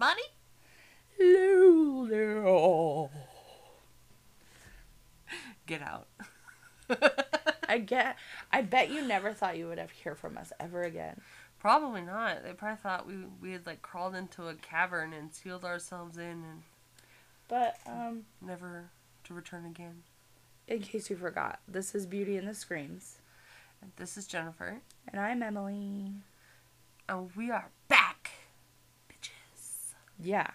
everybody. Lulu. Get out. I get. I bet you never thought you would ever hear from us ever again. Probably not. They probably thought we we had like crawled into a cavern and sealed ourselves in and But um, never to return again. in case you forgot, this is Beauty and the Screams, And this is Jennifer, and I'm Emily. and we are back. Yeah,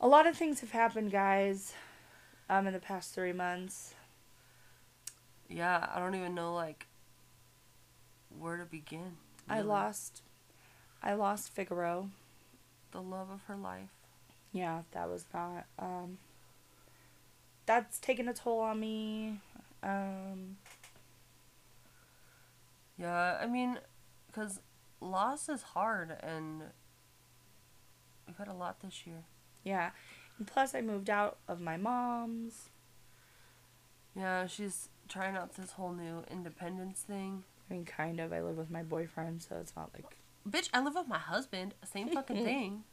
a lot of things have happened, guys. Um, in the past three months. Yeah, I don't even know like where to begin. I lost. I lost Figaro. the love of her life. Yeah, that was not. Um, that's taken a toll on me. Um, Yeah, I mean, because loss is hard, and we've had a lot this year. yeah, and plus I moved out of my mom's. Yeah, she's trying out this whole new independence thing. I mean, kind of. I live with my boyfriend, so it's not like. Bitch, I live with my husband. Same fucking thing.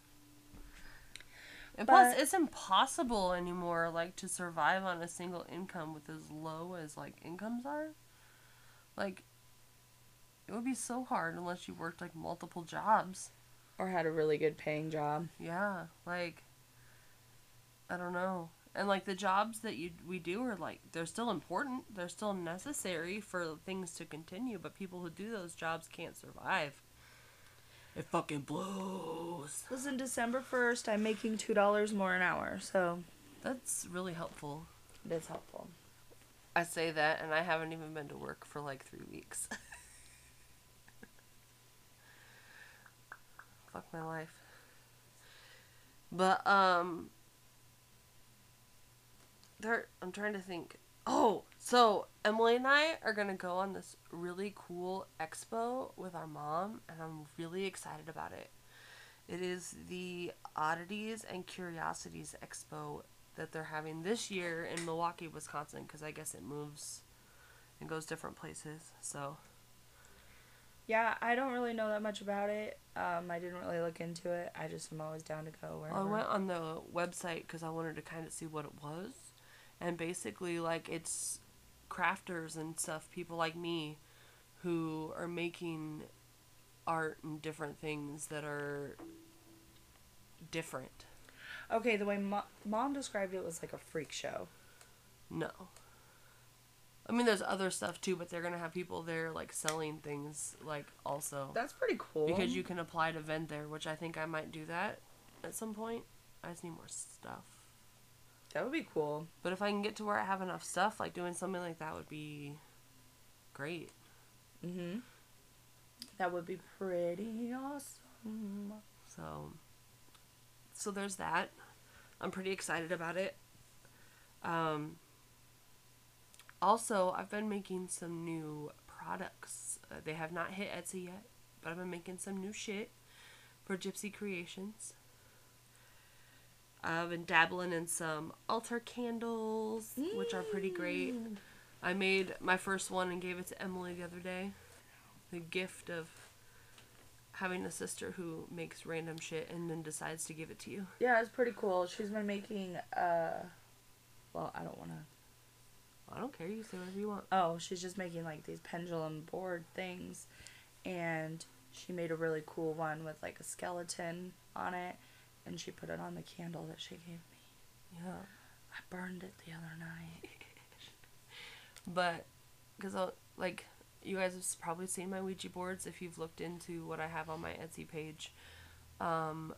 And But- plus, it's impossible anymore, like, to survive on a single income with as low as, like, incomes are. Like, it would be so hard unless you worked, like, multiple jobs. Or had a really good paying job. Yeah, like, I don't know. And, like, the jobs that you we do are, like, they're still important. They're still necessary for things to continue, but people who do those jobs can't survive. It fucking blows. Listen, December 1st, I'm making $2 more an hour, so That's really helpful. it is helpful. I say that, and I haven't even been to work for like three weeks. Fuck my life. But um, there. I'm trying to think. Oh, so Emily and I are gonna go on this really cool expo with our mom, and I'm really excited about it. It is the Oddities and Curiosities Expo that they're having this year in Milwaukee, Wisconsin, because I guess it moves and goes different places. So Yeah, I don't really know that much about it. Um, I didn't really look into it. I just am always down to go wherever. I went on the website because I wanted to kind of see what it was, and basically, like it's crafters and stuff, people like me, who are making art and different things that are different. Okay, the way mo- mom described it was like a freak show. No. I mean, there's other stuff too, but they're gonna have people there like selling things, like also That's pretty cool. because you can apply to vend there, which I think I might do that at some point. I just need more stuff. That would be cool. But if I can get to where I have enough stuff, like doing something like that would be great. Mm-hmm. That would be pretty awesome. So, so there's that. I'm pretty excited about it. Um, also, I've been making some new products. Uh, they have not hit Etsy yet, but I've been making some new shit for Gypsy Creations. I've been dabbling in some altar candles, which are pretty great. I made my first one and gave it to Emily the other day. The gift of having a sister who makes random shit and then decides to give it to you. Yeah, it's pretty cool. She's been making uh well, I don't want to I don't care. You say whatever you want. Oh, she's just making like these pendulum board things and she made a really cool one with like a skeleton on it and she put it on the candle that she gave me. Yeah. I burned it the other night. But, because, like, you guys have probably seen my Ouija boards if you've looked into what I have on my Etsy page. Um,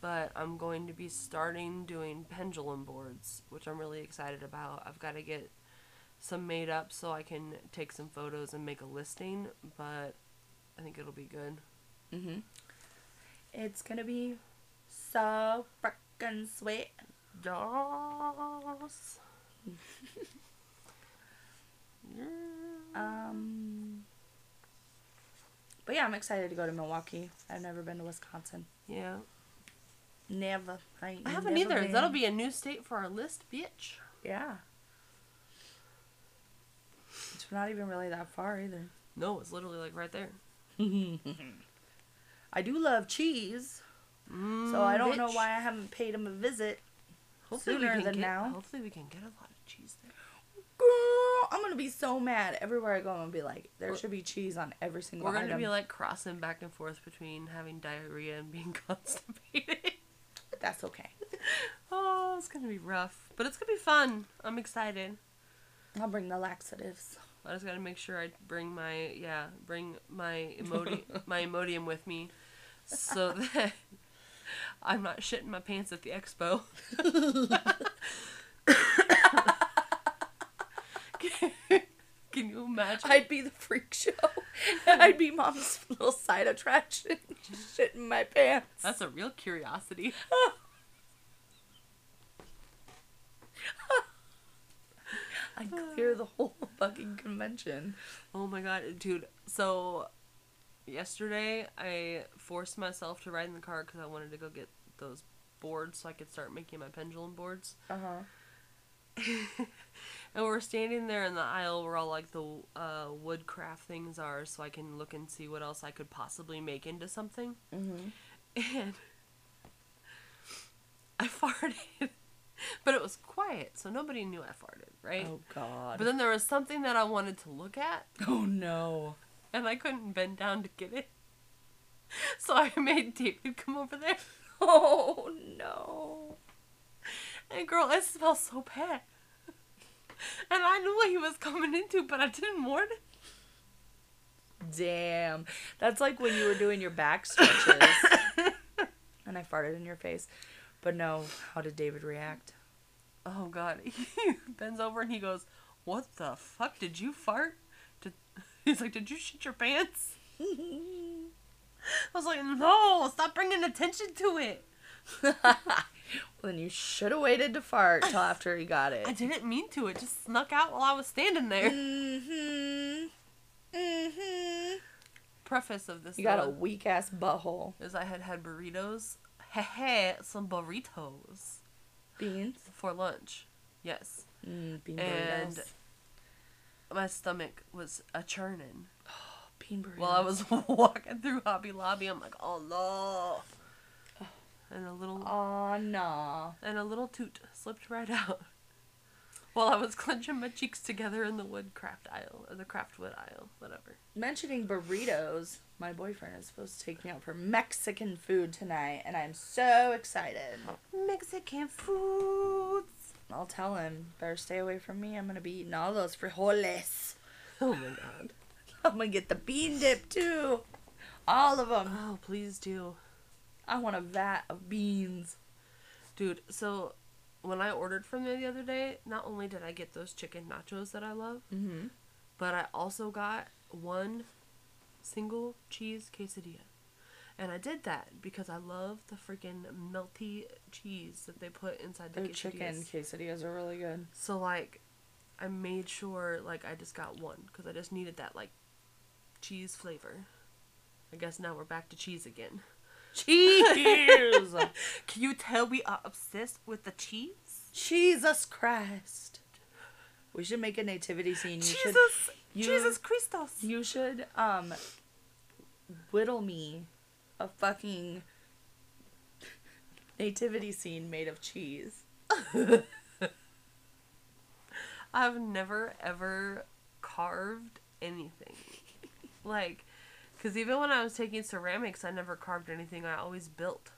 but I'm going to be starting doing pendulum boards, which I'm really excited about. I've got to get some made up so I can take some photos and make a listing, but I think it'll be good. Mhm. It's going to be so freaking sweet. Yes. Um But yeah, I'm excited to go to Milwaukee. I've never been to Wisconsin. Yeah. Never. I, I haven't never either. been. That'll be a new state for our list, bitch. Yeah. It's not even really that far either. No, it's literally like right there. I do love cheese. Mm, so I don't know why I haven't paid him a visit. Hopefully we sooner can than get, now. Hopefully we can get a lot of cheese there. Girl, I'm gonna be so mad. Everywhere I go, I'm gonna be like, there We're- should be cheese on every single We're gonna item. be like crossing back and forth between having diarrhea and being constipated. But that's okay. oh, it's gonna be rough, but it's gonna be fun. I'm excited. I'll bring the laxatives. I just gotta make sure I bring my yeah, bring my emoti my Imodium with me, so that I'm not shitting my pants at the expo. Can you imagine? I'd be the freak show. I'd be mom's little side attraction. Just shitting my pants. That's a real curiosity. I'd clear the whole fucking convention. Oh my god, dude. So, yesterday I forced myself to ride in the car because I wanted to go get those boards so I could start making my pendulum boards. Uh huh. and we're standing there in the aisle where all like the uh, woodcraft things are, so I can look and see what else I could possibly make into something. Mm-hmm. And I farted, but it was quiet, so nobody knew I farted, right? Oh God. But then there was something that I wanted to look at, oh no. and I couldn't bend down to get it. So I made David come over there. Oh no. And girl, it smells so bad. And I knew what he was coming into, but I didn't warn him. Damn. That's like when you were doing your back stretches and I farted in your face. But no, how did David react? Oh god. He bends over and he goes, What the fuck? Did you fart? Did... He's like, Did you shit your pants? I was like, No, stop bringing attention to it. well, then you should have waited to fart till after he got it. I didn't mean to. It just snuck out while I was standing there. Mm-hmm. Mm-hmm. Preface of this You got a weak ass butthole. is I had had burritos. Heh some burritos Beans. for lunch. Yes. Mm, bean And burritos. my stomach was a churning. Bean burritos. While I was walking through Hobby Lobby, I'm like, oh no. And a little Aw, nah. and a little toot slipped right out. While I was clenching my cheeks together in the woodcraft aisle or the craft wood aisle, whatever. Mentioning burritos, my boyfriend is supposed to take me out for Mexican food tonight, and I'm so excited. Mexican foods. I'll tell him, better stay away from me. I'm gonna be eating all those frijoles. Oh my god. I'm gonna get the bean dip too. All of them. Oh, please do. I want a vat of beans. Dude, so when I ordered from there the other day, not only did I get those chicken nachos that I love, Mm-hmm. but I also got one single cheese quesadilla. And I did that because I love the freaking melty cheese that they put inside the Their quesadillas. chicken quesadillas are really good. So like, I made sure like I just got one because I just needed that like cheese flavor. I guess now we're back to cheese again. Cheese! Can you tell we are obsessed with the cheese? Jesus Christ. We should make a nativity scene. You Jesus, should you- Jesus Christos. you should um whittle me a fucking nativity scene made of cheese. I've never ever carved anything. Like, because even when I was taking ceramics, I never carved anything. I always built.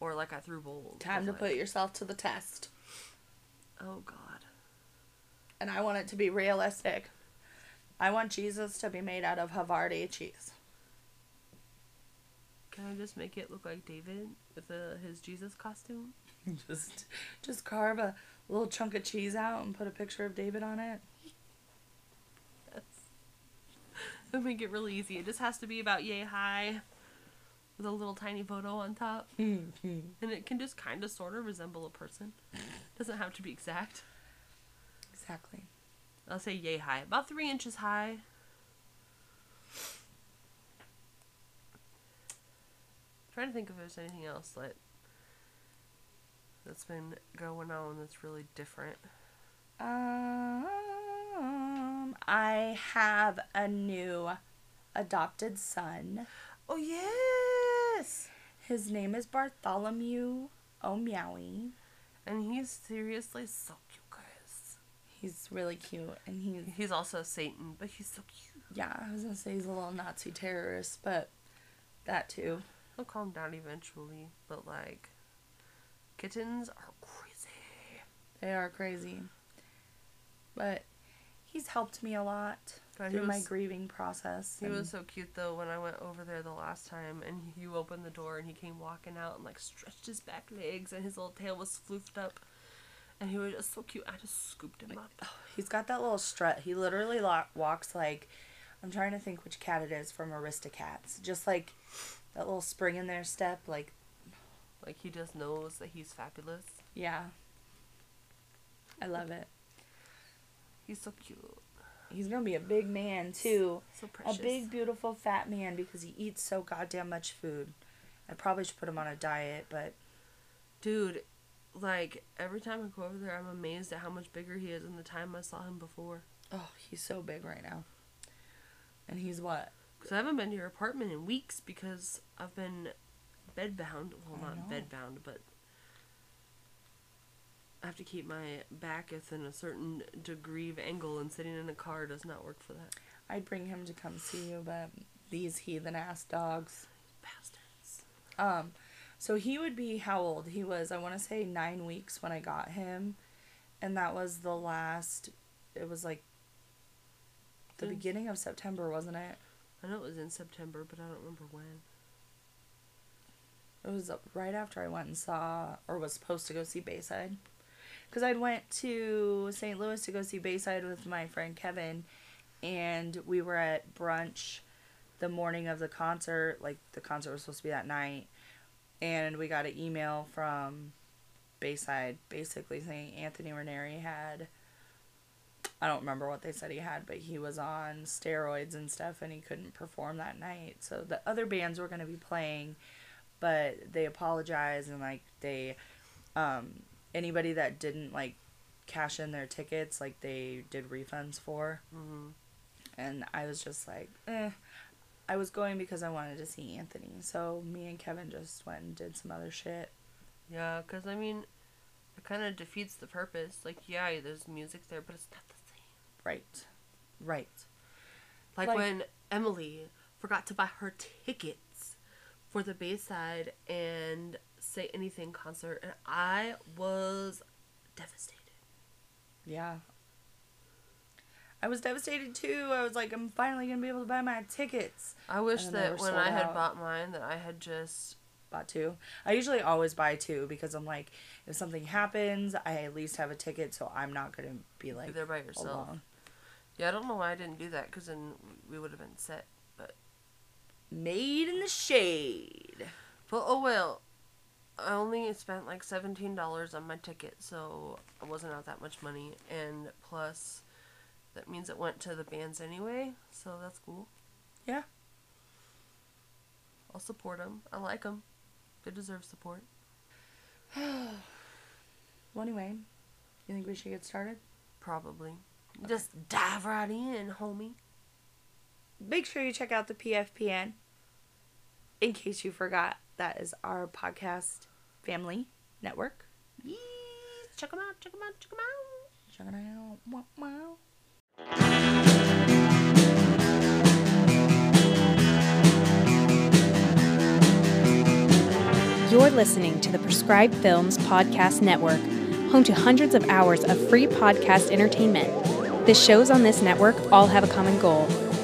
Or like I threw bowls. Time to Like, put yourself to the test. Oh God. And I want it to be realistic. I want Jesus to be made out of Havarti cheese. Can I just make it look like David with uh, his Jesus costume? Just just carve a little chunk of cheese out and put a picture of David on it. That's. It'll make it really easy. It just has to be about yay high, with a little tiny photo on top, mm-hmm. and it can just kind of sort of resemble a person. Doesn't have to be exact. exactly. I'll say yay high, about three inches high. trying to think if there's anything else that that's been going on that's really different. Uh, Um, I have a new adopted son. Oh yes. His name is Bartholomew O'Meowie. And he's seriously so cute, guys. He's really cute, and he's He's also Satan, but he's so cute. yeah. I was gonna say he's a little Nazi terrorist, but that too. He'll calm down eventually, but like, kittens are crazy. They are crazy, but he's helped me a lot God, through my grieving process. He was so cute though when I went over there the last time and you opened the door and he came walking out and like stretched his back legs and his little tail was floofed up. And he was just so cute. I just scooped him up. Oh, he's got that little strut. He literally lo- walks like I'm trying to think which cat it is from Aristocats. Just like that little spring in their step. Like Like he just knows that he's fabulous. yeah, I love it. He's so cute. He's gonna be a big man too. So precious. A big, beautiful, fat man because he eats so goddamn much food. I probably should put him on a diet, but Dude, like every time I go over there I'm amazed at how much bigger he is than the time I saw him before. oh, he's so big right now. And he's what? Because I haven't been to your apartment in weeks because I've been bedbound. Well, I not know. bedbound, but I have to keep my back within a certain degree of angle, and sitting in a car does not work for that. I'd bring him to come see you, but these heathen ass dogs. Bastards. Um, so he would be how old? He was, I want to say, nine weeks when I got him, and that was the last. It was like the beginning of September, wasn't it? I know it was in September, but I don't remember when. It was right after I went and saw, or was supposed to go see Bayside. Because I went to St. Louis to go see Bayside with my friend Kevin, and we were at brunch the morning of the concert. Like, the concert was supposed to be that night. And we got an email from Bayside basically saying Anthony Raneri had. I don't remember what they said he had, but he was on steroids and stuff and he couldn't perform that night. So the other bands were going to be playing but they apologized and like they um anybody that didn't like cash in their tickets like they did refunds for. Hmm and i was just like eh. I was going because i wanted to see anthony. So me and kevin just went and did some other shit. Yeah, because I mean, it kind of defeats the purpose. Like, yeah, there's music there, but it's not the same. right. Right. Like, Like- when Emily forgot to buy her tickets for the Bayside and Say Anything concert, and I was devastated. yeah i was devastated too i was like i'm finally gonna be able to buy my tickets I wish And then they that when I had out. bought mine, that I had just bought two. I usually always buy two because I'm like, if something happens, I at least have a ticket, so I'm not gonna be be like there by yourself. alone. Yeah, I don't know why I didn't do that, because then we would have been set. But Made in the shade. but oh well. I only spent like seventeen dollars on my ticket, so it wasn't out that much money, and plus, that means it went to the bands anyway, so that's cool. Yeah. I'll support them. I like them. They deserve support. Well, anyway, you think we should get started? Probably. Just dive right in, homie. Make sure you check out the PFPN. In case you forgot, that is our podcast family network. Yee, check them out, check them out, check them out. Check it out. Wow, wow. You're listening to the Prescribed Films Podcast Network, home to hundreds of hours of free podcast entertainment. The shows on this network all have a common goal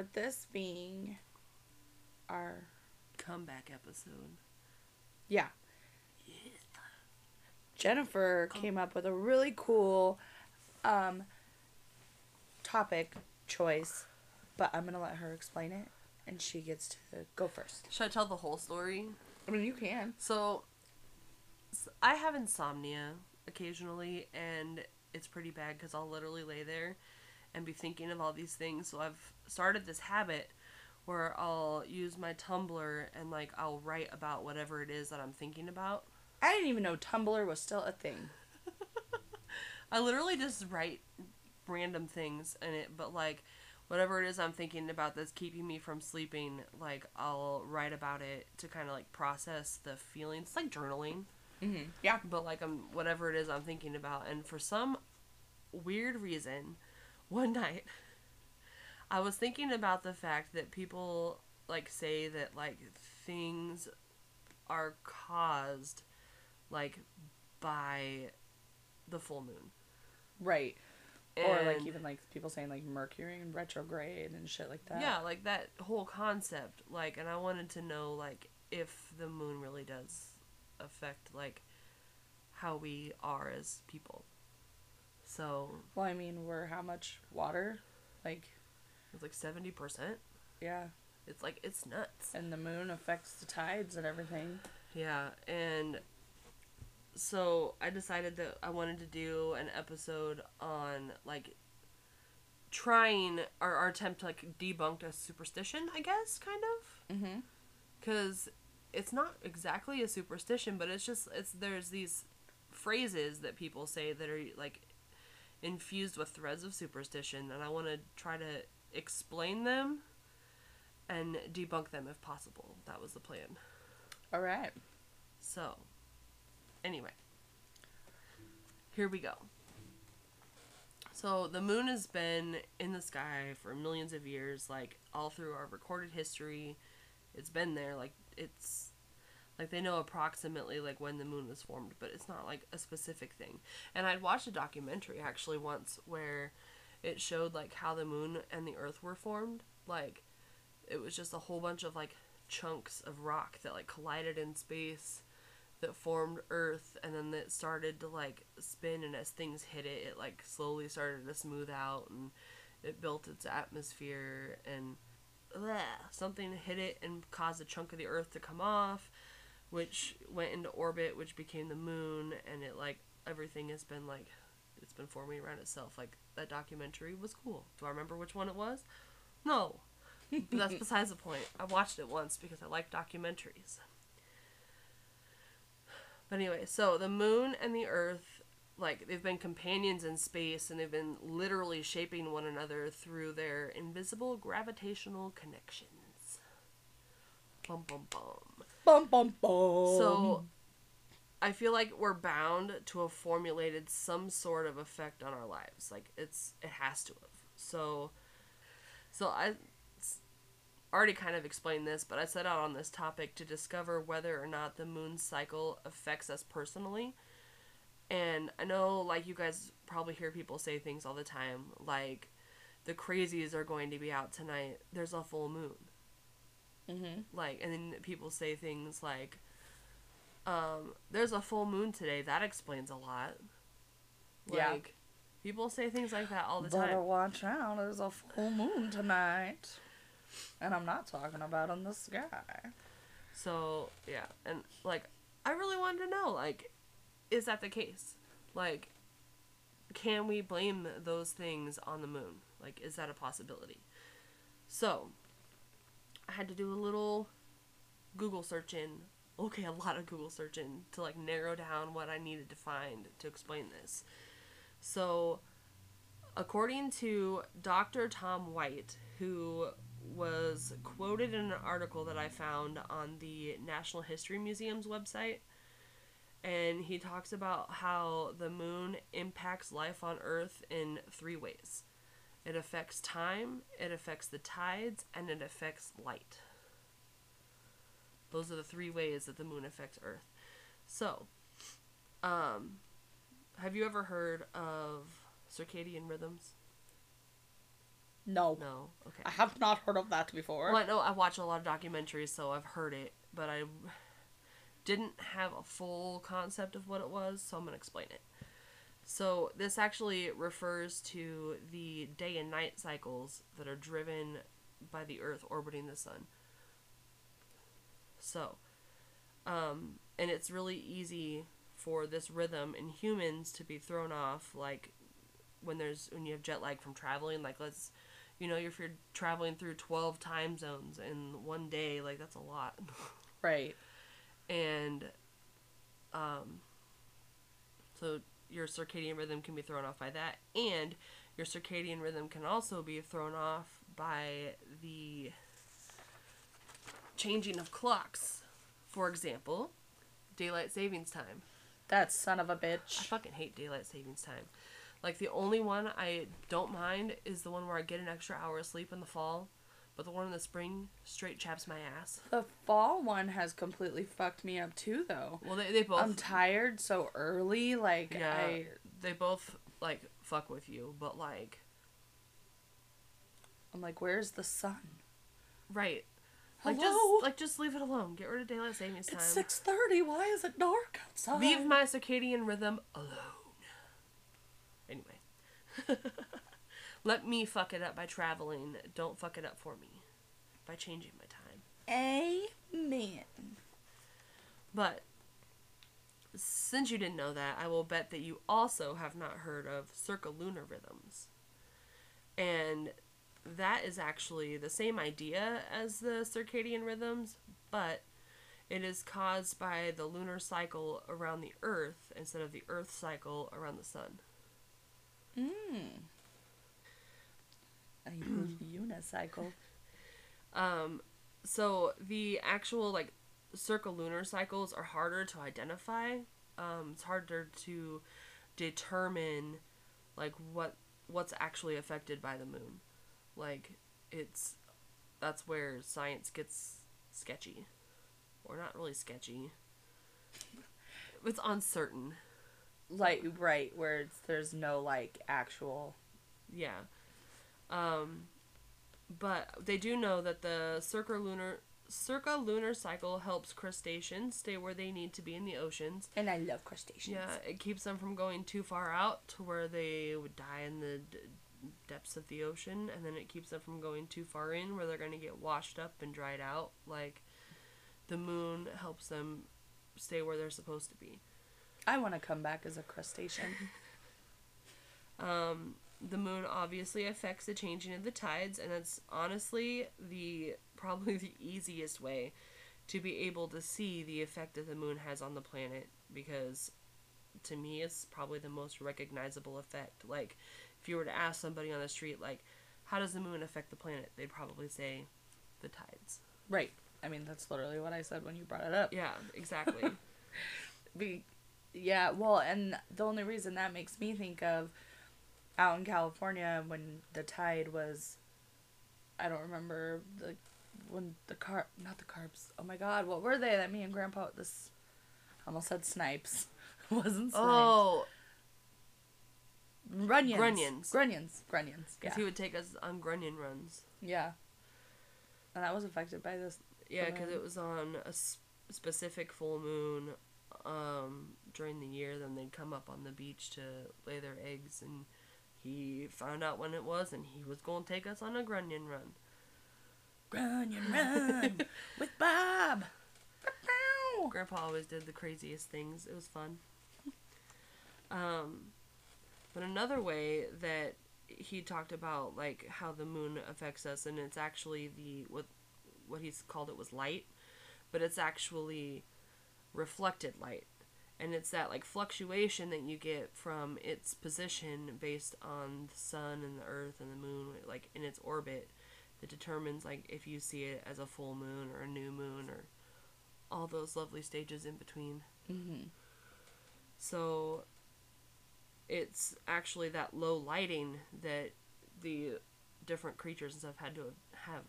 With this being our Comeback episode. Yeah. Jennifer came up with a really cool um, topic choice, but I'm going to let her explain it and she gets to go first. Should I tell the whole story? I mean, you can. So, I have insomnia occasionally, and it's pretty bad because I'll literally lay there and be thinking of all these things. So I've started this habit where I'll use my Tumblr and like I'll write about whatever it is that I'm thinking about. I didn't even know Tumblr was still a thing. I literally just write random things in it, but like whatever it is I'm thinking about that's keeping me from sleeping, like I'll write about it to kind of like process the feelings. It's like journaling. Mm-hmm. Yeah. but like I'm whatever it is I'm thinking about and for some weird reason one night I was thinking about the fact that people like say that like things are caused like by the full moon Right. or like even like people saying like Mercury in retrograde and shit like that. yeah like that whole concept like and I wanted to know like if the moon really does affect like how we are as people so Well, I mean, we're how much water? Like, It's like seventy percent. yeah. It's like it's nuts. And the moon affects the tides and everything. Yeah, and so I decided that I wanted to do an episode on like trying our, our attempt to like debunk a superstition, I guess, kind of, Mm-hmm. because it's not exactly a superstition, but it's just it's there's these phrases that people say that are like infused with threads of superstition, and I want to try to explain them and debunk them if possible. That was the plan. All right. So, anyway, here we go. So, the moon has been in the sky for millions of years, like all through our recorded history. It's been there, like, it's like they know approximately like when the moon was formed, but it's not like a specific thing. And I'd watched a documentary actually once where it showed like how the moon and the earth were formed. Like, it was just a whole bunch of like chunks of rock that like collided in space that formed earth and then it started to like spin and as things hit it it like slowly started to smooth out and it built its atmosphere and bleh, something hit it and caused a chunk of the earth to come off which went into orbit which became the moon and it like everything has been like it's been forming around itself like that documentary was cool do i remember which one it was no but that's besides the point. I watched it once because I like documentaries. But anyway, so the moon and the earth, like, they've been companions in space and they've been literally shaping one another through their invisible gravitational connections. Bum bum bum. Bum bum bum. So I feel like we're bound to have formulated some sort of effect on our lives. Like it's it has to have. So so I already kind of explained this, but I set out on this topic to discover whether or not the moon cycle affects us personally. And I know like you guys probably hear people say things all the time like the crazies are going to be out tonight. There's a full moon mm-hmm. like and then people say things like um there's a full moon today that explains a lot Yeah. people say things like that all the Better time watch out. There's a full moon tonight. And I'm not talking about in the sky. so yeah and like i really wanted to know like is that the case like can we blame those things on the moon like is that a possibility so i had to do a little google searching okay a lot of google searching to like narrow down what i needed to find to explain this. So according to dr tom white who was quoted in an article that i found on the national history museum's website and he talks about how the moon impacts life on earth in three ways it affects time it affects the tides and it affects light those are the three ways that the moon affects earth so um have you ever heard of circadian rhythms No. no okay I have not heard of that before. well, I know I watch a lot of documentaries, so I've heard it, but I didn't have a full concept of what it was, so I'm gonna explain it. So this actually refers to the day and night cycles that are driven by the Earth orbiting the Sun. So, um, and it's really easy for this rhythm in humans to be thrown off like when there's when you have jet lag from traveling like let's you know if you're traveling through 12 time zones in one day like that's a lot Right. and um so your circadian rhythm can be thrown off by that and your circadian rhythm can also be thrown off by the changing of clocks for example daylight savings time That son of a bitch. I fucking hate daylight savings time. Like the only one I don't mind is the one where I get an extra hour of sleep in the fall, but the one in the spring straight chaps my ass. The fall one has completely fucked me up too, though. Well, they they both I'm tired so early. Like yeah I, they both like fuck with you, but like I'm like, where's the sun? right. Like Hello? just like just leave it alone. Get rid of daylight savings time. It's six thirty. Why is it dark outside? Leave my circadian rhythm alone. Anyway. Let me fuck it up by traveling. Don't fuck it up for me by changing my time. Amen. But since you didn't know that, I will bet that you also have not heard of circalunar rhythms. And that is actually the same idea as the circadian rhythms, but it is caused by the lunar cycle around the earth instead of the earth cycle around the sun. Mm. A unicycle. Um, so the actual like circalunar cycles are harder to identify. Um, it's harder to determine like what what's actually affected by the moon. Like it's that's where science gets sketchy, or not really sketchy. It's uncertain. Like right where it's, there's no like actual. Yeah. Um, but they do know that the circalunar circalunar cycle helps crustaceans stay where they need to be in the oceans. And I love crustaceans. Yeah, it keeps them from going too far out to where they would die in the d- depths of the ocean, and then it keeps them from going too far in where they're going to get washed up and dried out. Like the moon helps them stay where they're supposed to be. I want to come back as a crustacean. Um, the moon obviously affects the changing of the tides, and it's honestly the probably the easiest way to be able to see the effect that the moon has on the planet because to me it's probably the most recognizable effect. Like if you were to ask somebody on the street like how does the moon affect the planet? They'd probably say the tides. right. I mean, that's literally what I said when you brought it up. Yeah, exactly. Be, yeah, well, and the only reason that makes me think of out in California when the tide was, I don't remember the when the car not the carbs. Oh my God, what were they that me and Grandpa this almost said snipes. It wasn't snipes. oh, Grunions. Grunions. Grunions. Grunions. because Yeah. he would take us on grunion runs. yeah. And that was affected by this. Yeah, because it was on a s- specific full moon um, during the year. Then they'd come up on the beach to lay their eggs, and he found out when it was, and he was going to take us on a grunion run. Grunion run with Bob. Grandpa always did the craziest things. It was fun. Um, but another way that he talked about like how the moon affects us, and it's actually the what what he's called it was light, but it's actually reflected light, and it's that like fluctuation that you get from its position based on the sun and the earth and the moon, like in its orbit, that determines like if you see it as a full moon or a new moon or all those lovely stages in between. Mm-hmm. So it's actually that low lighting that the different creatures and stuff had to have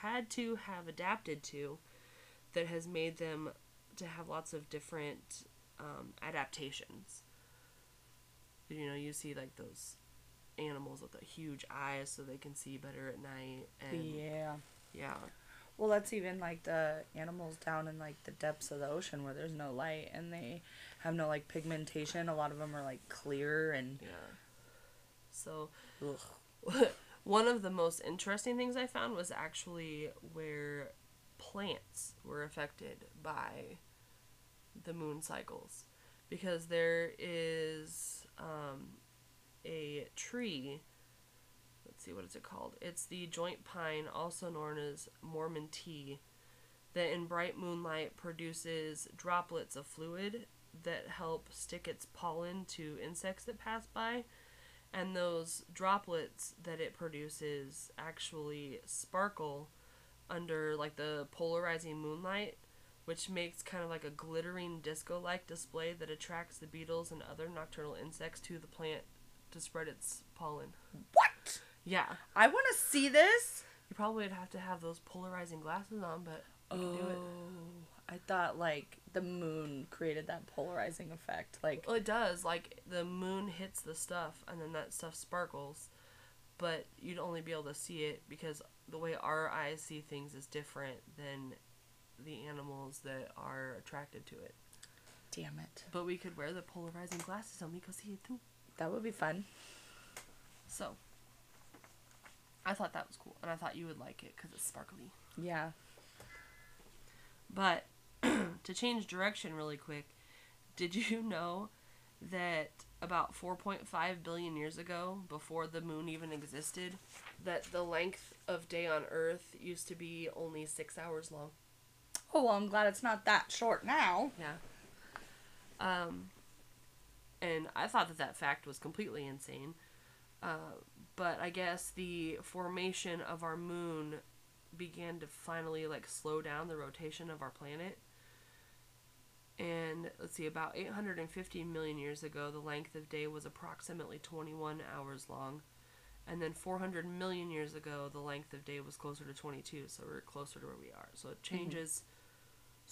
had to have adapted to that has made them to have lots of different um, adaptations. You know, you see like those animals with the huge eyes so they can see better at night and Yeah. yeah. Well, that's even like the animals down in like the depths of the ocean where there's no light and they have no like pigmentation. A lot of them are like clear and Yeah. So one of the most interesting things I found was actually where plants were affected by the moon cycles because there is um, a tree. Let's see, what is it called? It's the joint pine, also known as Mormon tea, that in bright moonlight produces droplets of fluid that help stick its pollen to insects that pass by. And those droplets that it produces actually sparkle under like the polarizing moonlight, which makes kind of like a glittering disco like display that attracts the beetles and other nocturnal insects to the plant to spread its pollen. What? Yeah. I want to see this. You probably would have to have those polarizing glasses on, but you can do it. Oh, I thought like the moon created that polarizing effect. Like, Well, it does. Like the moon hits the stuff, and then that stuff sparkles, but you'd only be able to see it because the way our eyes see things is different than the animals that are attracted to it. damn it. But we could wear the polarizing glasses and we could see it too. That would be fun. So, I thought that was cool, and I thought you would like it because it's sparkly. Yeah. But to change direction really quick, did you know that about 4.5 billion years ago, before the moon even existed, that the length of day on Earth used to be only six hours long? Oh well, I'm glad it's not that short now. Yeah. Um, and I thought that that fact was completely insane. Uh, but I guess the formation of our moon began to finally like slow down the rotation of our planet. And let's see, about 850 million years ago, the length of day was approximately 21 hours long. And then 400 million years ago, the length of day was closer to 22, so we're closer to where we are. So it changes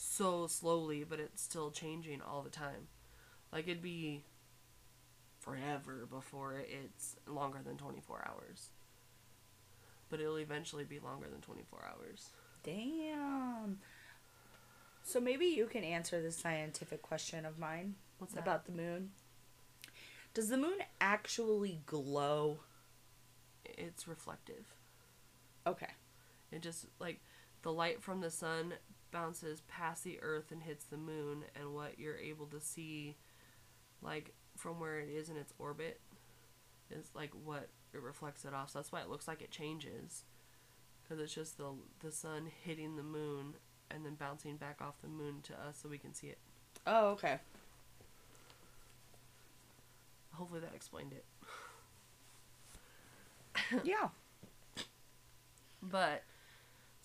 so slowly, but it's still changing all the time. Like it'd be forever before it's longer than 24 hours. But it'll eventually be longer than 24 hours. Damn. So maybe you can answer this scientific question of mine What's that? about the moon. Does the moon actually glow? It's reflective. Okay. It just like the light from the sun bounces past the earth and hits the moon and what you're able to see like from where it is in its orbit is like what it reflects it off. So that's why it looks like it changes cuz it's just the the sun hitting the moon and then bouncing back off the moon to us so we can see it. Oh, okay. Hopefully that explained it. yeah. But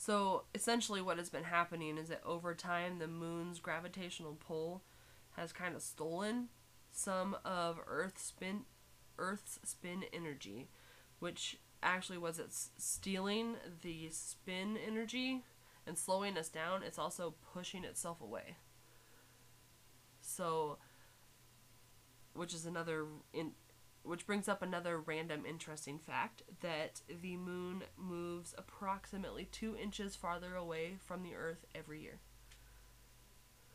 so essentially what has been happening is that over time the moon's gravitational pull has kind of stolen some of Earth's spin Earth's spin energy, which actually was it's stealing the spin energy and slowing us down, it's also pushing itself away. So which is another in which brings up another random interesting fact that the moon moves approximately two inches farther away from the Earth every year.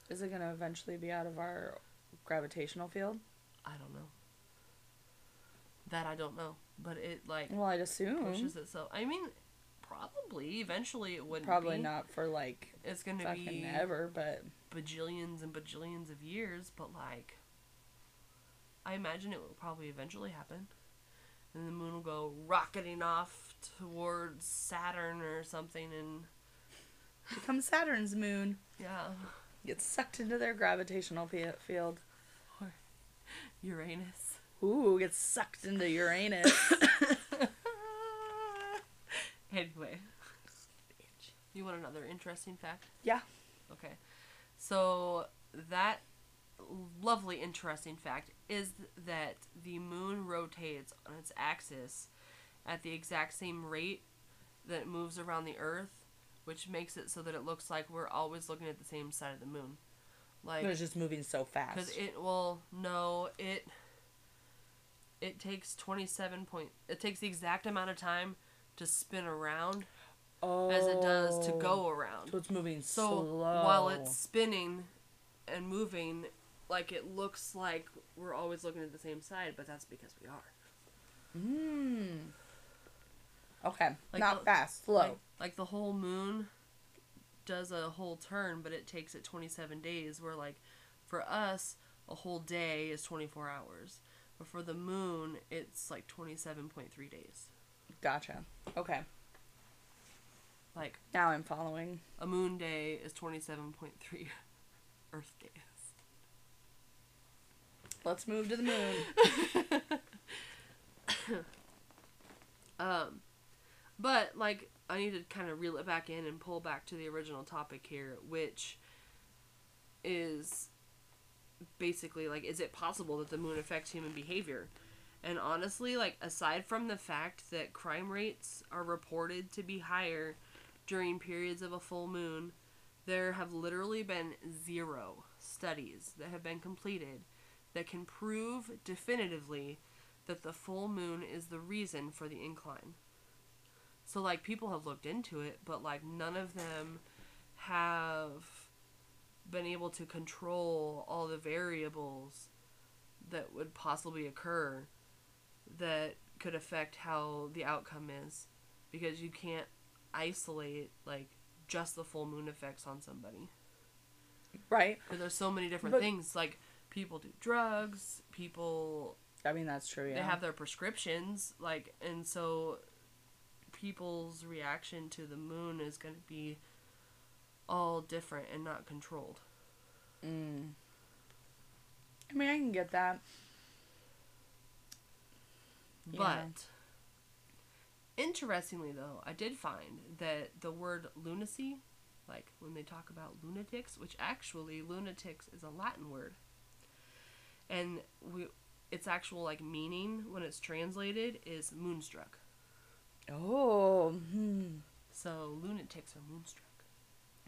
Is it going to eventually be out of our gravitational field? I don't know. That I don't know, but it like Well, I'd assume. pushes itself. I mean, probably eventually it wouldn't. Probably be. not for like It's gonna be ever, but bajillions and bajillions of years, but like, I imagine it will probably eventually happen, and the moon will go rocketing off towards Saturn or something, and become Saturn's moon. yeah, Get sucked into their gravitational field. Or Uranus. Ooh, gets sucked into Uranus. anyway, you want another interesting fact? yeah. Okay. So that lovely interesting fact is that the moon rotates on its axis at the exact same rate that it moves around the earth, which makes it so that it looks like we're always looking at the same side of the moon. Like It was just moving so fast. cuz it will no, it it takes 27 point it takes the exact amount of time to spin around oh. as it does to go oh. around. So it's moving So slow. while it's spinning and moving, like it looks like we're always looking at the same side, but that's because we are. Mm. Okay. Like Not the- fast, slow. Like, like the whole moon does a whole turn, but it takes it 27 days. Where like for us, a whole day is 24 hours. But for the moon, it's like 27.3 days. Gotcha. Okay. Like Now I'm following. a moon day is 27.3 Earth days. Let's move to the moon. Um, but like I need to kind of reel it back in and pull back to the original topic here, which is basically like, is it possible that the moon affects human behavior? And honestly, like aside from the fact that crime rates are reported to be higher during periods of a full moon, there have literally been zero studies that have been completed that can prove definitively that the full moon is the reason for the incline. So like people have looked into it, but like none of them have been able to control all the variables that would possibly occur that could affect how the outcome is because you can't isolate like just the full moon effects on somebody Right. because there's so many different But- things like people do drugs people I mean, that's true, yeah. they have their prescriptions like and so people's reaction to the moon is going to be all different and not controlled Mm. I mean, I can get that. Yeah. but interestingly though i did find that the word lunacy like when they talk about lunatics which actually lunatics is a latin word and we its actual like meaning when it's translated is moonstruck Oh. Hmm. so lunatics are moonstruck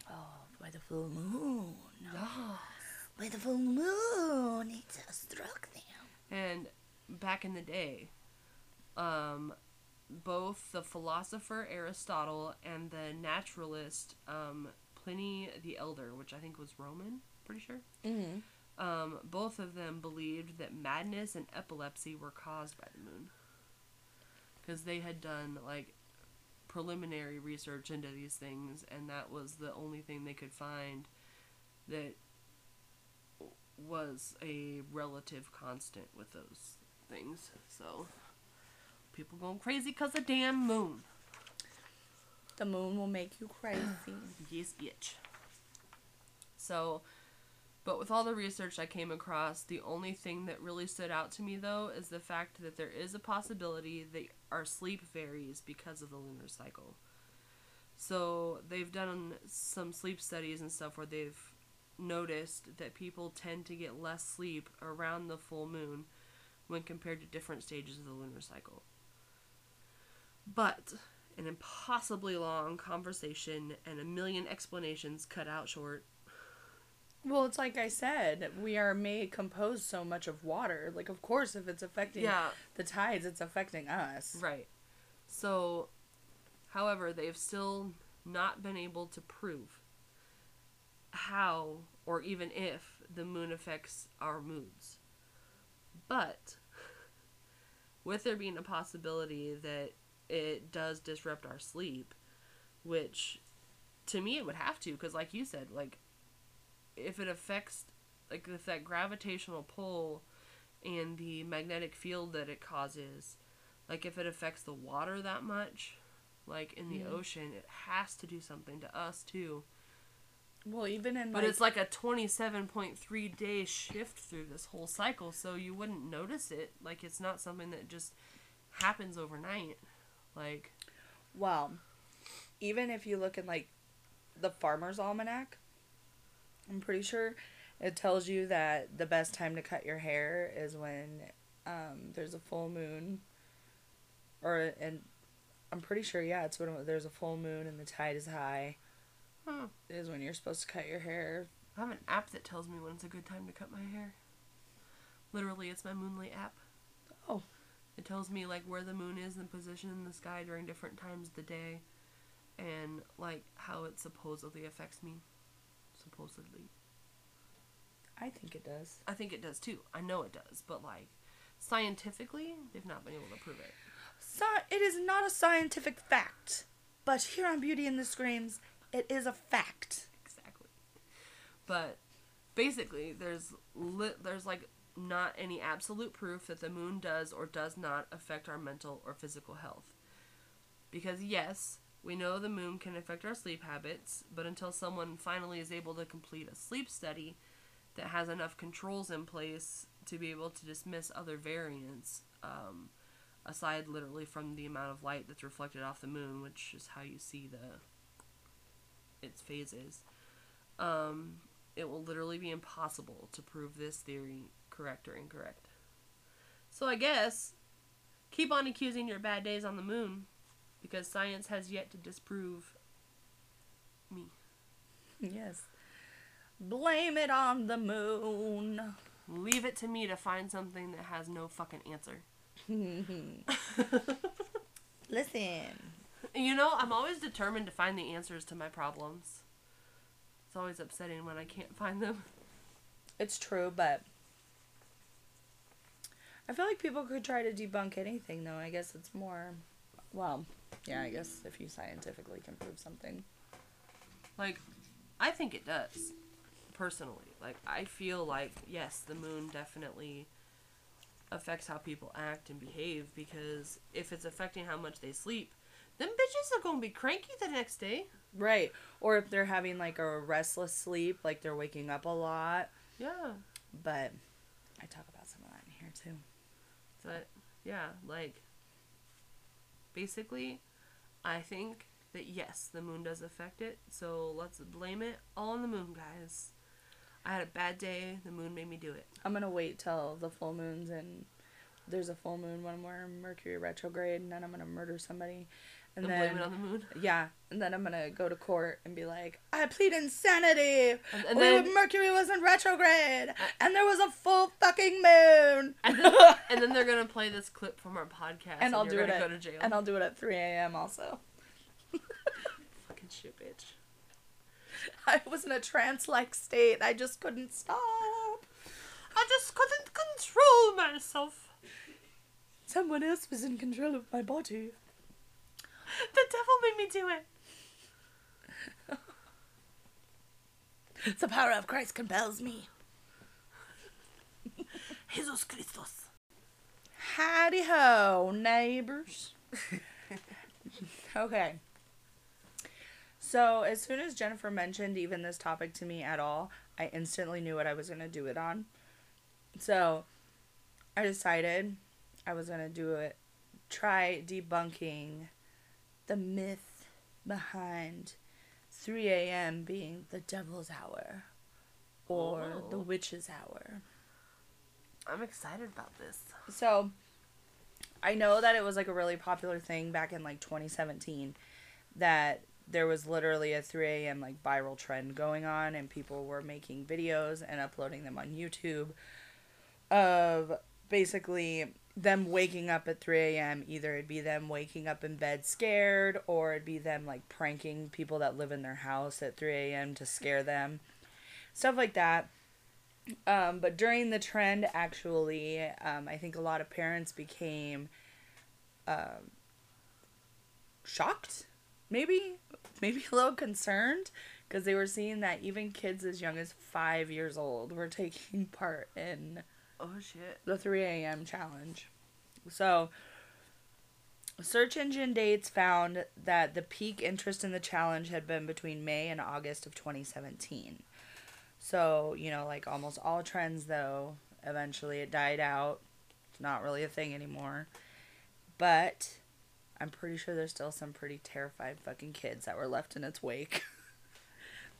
Oh, by the full moon. Ah. By the full moon, it struck them. And back in the day, um, both the philosopher Aristotle and the naturalist um, Pliny the Elder, which I think was Roman, pretty sure, Mm-hmm. Um, both of them believed that madness and epilepsy were caused by the moon. Because they had done, like, preliminary research into these things, and that was the only thing they could find that was a relative constant with those things. So, people going crazy because of damn moon. The moon will make you crazy. Yes, bitch. So, but with all the research I came across, the only thing that really stood out to me though is the fact that there is a possibility that our sleep varies because of the lunar cycle. So, they've done some sleep studies and stuff where they've noticed that people tend to get less sleep around the full moon when compared to different stages of the lunar cycle. But an impossibly long conversation and a million explanations cut out short. Well, it's like I said, we are made composed so much of water. Like, of course, if it's affecting Yeah, the tides, it's affecting us. right. So, however, they've still not been able to prove how or even if the moon affects our moods. But with there being a possibility that it does disrupt our sleep, which to me it would have to because like you said like if it affects like if that gravitational pull and the magnetic field that it causes like if it affects the water that much like in the Mhm. ocean it has to do something to us too. Well, even in but like, it's like a 27.3 day shift through this whole cycle so you wouldn't notice it. Like it's not something that just happens overnight. Like Well, even if you look in like the Farmer's Almanac, I'm pretty sure it tells you that the best time to cut your hair is when um, there's a full moon, or and I'm pretty sure yeah, it's when there's a full moon and the tide is high. huh. Is when you're supposed to cut your hair. I have an app that tells me when it's a good time to cut my hair. Literally, it's my Moonlight app. Oh. It tells me like where the moon is and position in the sky during different times of the day, and like how it supposedly affects me. Supposedly, I think it does. I think it does too. I know it does, but like scientifically, they've not been able to prove it. Sci- it is not a scientific fact, but here on Beauty and the Screams, it is a fact. Exactly. But basically there's li- there's like not any absolute proof that the moon does or does not affect our mental or physical health. Because yes, we know the moon can affect our sleep habits, but until someone finally is able to complete a sleep study that has enough controls in place to be able to dismiss other variants, um, aside literally from the amount of light that's reflected off the moon, which is how you see the its phases, um, it will literally be impossible to prove this theory correct or incorrect. So I guess keep on accusing your bad days on the moon because science has yet to disprove me. Yes. Blame it on the moon. Leave it to me to find something that has no fucking answer. Listen. You know, I'm always determined to find the answers to my problems. It's always upsetting when I can't find them. It's true, but I feel like people could try to debunk anything, though. I guess it's more. Well, yeah, I guess if you scientifically can prove something. Like, I think it does. Personally. Like, I feel like, yes, the moon definitely affects how people act and behave because if it's affecting how much they sleep, them bitches are gonna be cranky the next day. Right. Or if they're having like a restless sleep, like they're waking up a lot. Yeah. But I talk about some of that in here too. But, yeah, like, basically, I think that yes, the moon does affect it, so let's blame it all on the moon, guys. I had a bad day, the moon made me do it. I'm gonna wait till the full moons and there's a full moon when we're Mercury retrograde, and then I'm gonna murder somebody, and, And then blame it on the moon. yeah, and then I'm gonna go to court and be like, I plead insanity. And, and We- then, Mercury was in retrograde, and there was a full fucking moon. and then, and then they're gonna play this clip from our podcast, and I'll do it gonna at, go to jail. and I'll do it at 3 a.m. Also, fucking shit, bitch. I was in a trance-like state. I just couldn't stop. I just couldn't control myself. Someone else was in control of my body. The devil made me do it. The power of Christ compels me. Jesus Christos. Howdy ho, neighbors. okay. So, as soon as Jennifer mentioned even this topic to me at all, I instantly knew what I was going to do it on. So, I decided I was going to do it, try debunking the myth behind 3 a.m. being the devil's hour or the Oh. witch's hour. I'm excited about this. So, I know that it was like a really popular thing back in like 2017 that there was literally a 3 a.m. like viral trend going on, and people were making videos and uploading them on YouTube of basically them waking up at 3 a.m. Either it'd be them waking up in bed scared, or it'd be them like pranking people that live in their house at 3 a.m. to scare them. Stuff like that. Um, but during the trend, actually, um, I think a lot of parents became um, shocked, maybe, maybe a little concerned, because they were seeing that even kids as young as five years old were taking part in Oh shit. the 3 a.m. challenge. So, search engine dates found that the peak interest in the challenge had been between May and August of 2017. So, you know, like almost all trends, though, eventually it died out. It's not really a thing anymore. But I'm pretty sure there's still some pretty terrified fucking kids that were left in its wake.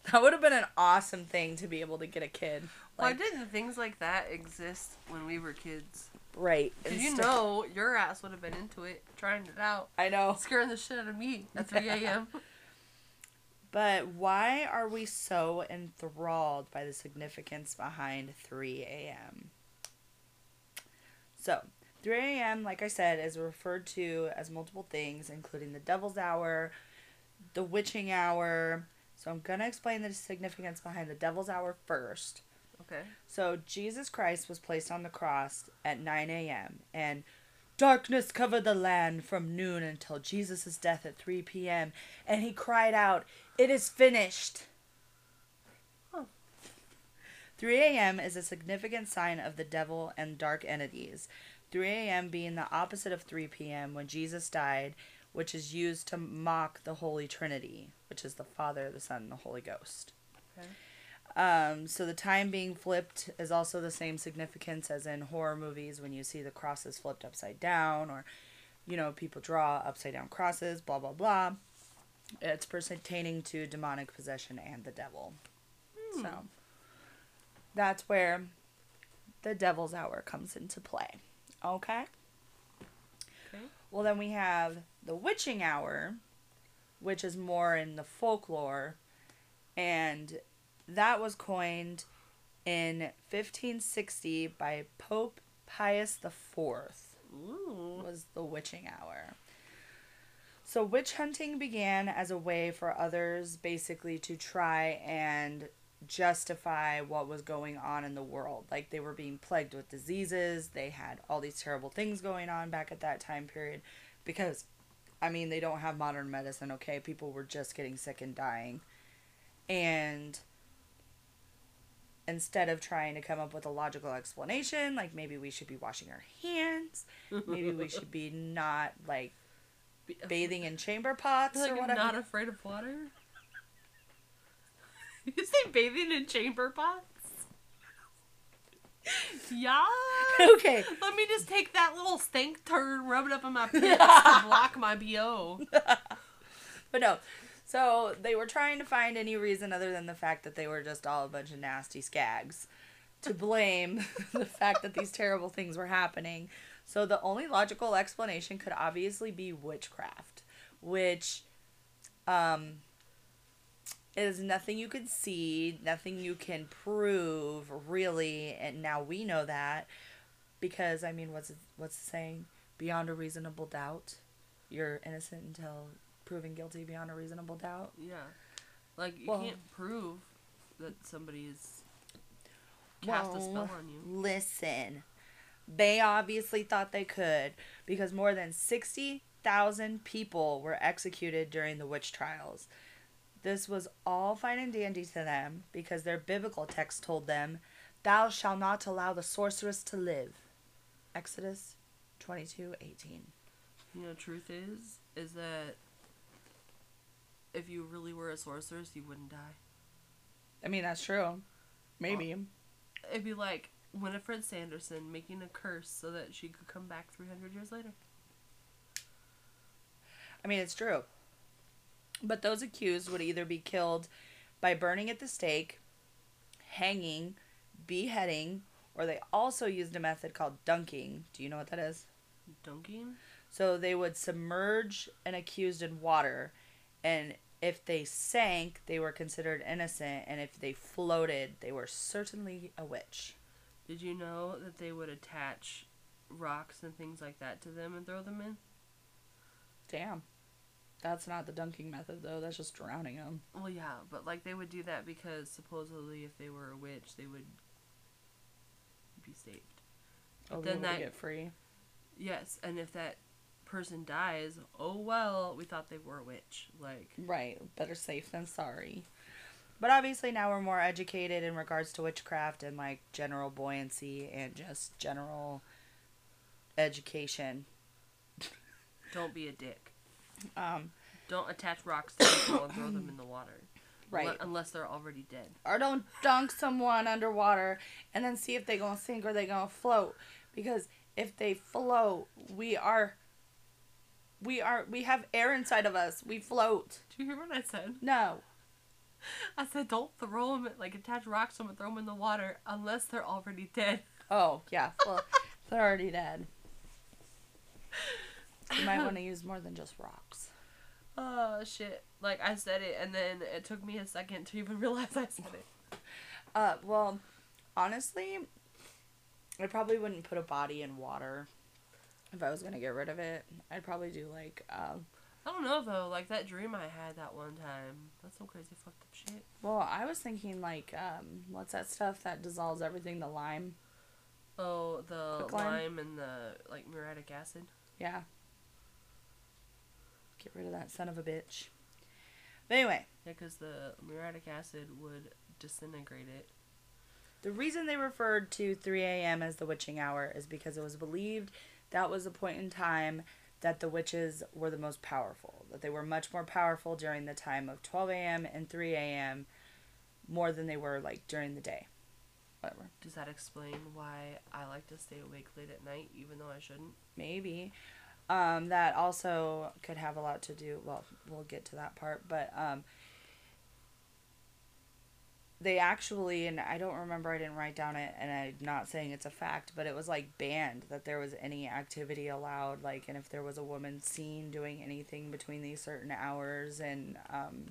that would have been an awesome thing to be able to get a kid. Why didn't things like that exist when we were kids? right. Did you know your ass would have been into it, trying it out, I know. scaring the shit out of me at 3 a.m. But why are we so enthralled by the significance behind 3 a.m.? So, 3 a.m., like I said, is referred to as multiple things, including the devil's hour, the witching hour. So, I'm going to explain the significance behind the devil's hour first. okay. So, Jesus Christ was placed on the cross at 9 a.m., and darkness covered the land from noon until Jesus' death at 3 p.m., and he cried out, It is finished. Huh. 3 a.m. is a significant sign of the devil and dark entities. 3 a.m. being the opposite of 3 p.m. when Jesus died, which is used to mock the Holy Trinity, which is the Father, the Son, and the Holy Ghost. Okay. Um, so the time being flipped is also the same significance as in horror movies when you see the crosses flipped upside down or, you know, people draw upside down crosses, blah, blah, blah. It's pertaining to demonic possession and the devil. So that's where the devil's hour comes into play. Okay? Okay. Well, then we have the witching hour, which is more in the folklore, and that was coined in 1560 by Pope Pius IV. Ooh. Was the witching hour. So witch hunting began as a way for others basically to try and justify what was going on in the world. Like they were being plagued with diseases, they had all these terrible things going on back at that time period because I mean, they don't have modern medicine, okay? People were just getting sick and dying. And instead of trying to come up with a logical explanation, like maybe we should be washing our hands, maybe we should be not like bathing in chamber pots like or whatever. not afraid of water? you say bathing in chamber pots? Yeah. okay. Let me just take that little stink turd, rub it up in my pits to block my bo. But no. So they were trying to find any reason other than the fact that they were just all a bunch of nasty skags to blame the fact that these terrible things were happening. So the only logical explanation could obviously be witchcraft, which um is nothing you can see, nothing you can prove really, and now we know that because I mean what's it, what's the saying? Beyond a reasonable doubt, you're innocent until proven guilty beyond a reasonable doubt. Yeah. Like you Well- can't prove that somebody's cast a spell on you. Listen, they obviously thought they could because more than 60,000 people were executed during the witch trials. This was all fine and dandy to them because their biblical text told them, Thou shalt not allow the sorceress to live. Exodus 22 18. You know, truth is, is that if you really were a sorceress, you wouldn't die. I mean, that's true. Maybe. It'd be like Winifred Sanderson making a curse so that she could come back 300 years later. I mean, it's true. But those accused would either be killed by burning at the stake, hanging, beheading, or they also used a method called dunking. Do you know what that is? Dunking? So they would submerge an accused in water, and if they sank, they were considered innocent, and if they floated, they were certainly a witch. Did you know that they would attach rocks and things like that to them and throw them in? Damn. That's not the dunking method, though. That's just drowning them. Well, yeah, but like they would do that because supposedly if they were a witch, they would be saved. Oh, then then that- get free. Yes, and if that person dies, oh well, we thought they were a witch. Like, Right. Better safe than sorry. But obviously now we're more educated in regards to witchcraft and like general buoyancy and just general education. don't be a dick. Um, Don't attach rocks to people and throw them in the water. right. Unless they're already dead. or don't dunk someone underwater and then see if they gonna sink or they gonna float. Because if they float, we are we are we have air inside of us. We float. Do you hear what I said? No. I said don't throw them, like attach rocks to them and throw them in the water unless they're already dead. Oh, yeah. Well, they're already dead. You might want to use more than just rocks. Oh shit! Like I said it, and then it took me a second to even realize I said it. Uh, well, honestly, I probably wouldn't put a body in water if I was gonna get rid of it. I'd probably do like, um, I don't know though. Like that dream I had that one time. That's some crazy fucked up shit. well, I was thinking like, um, what's that stuff that dissolves everything? The lime. Oh, the lime? lime and the like muriatic acid. Yeah. Get rid of that son of a bitch. But anyway, Yeah, because the muriatic acid would disintegrate it. The reason they referred to 3 a.m. as the witching hour is because it was believed that was the point in time that the witches were the most powerful, that they were much more powerful during the time of 12 a.m. and 3 a.m. more than they were like during the day. Whatever. Does that explain why I like to stay awake late at night, even though I shouldn't? maybe um, that also could have a lot to do well we'll get to that part but um, they actually and i don't remember i didn't write down it and i'm not saying it's a fact but it was like banned that there was any activity allowed like and if there was a woman seen doing anything between these certain hours and um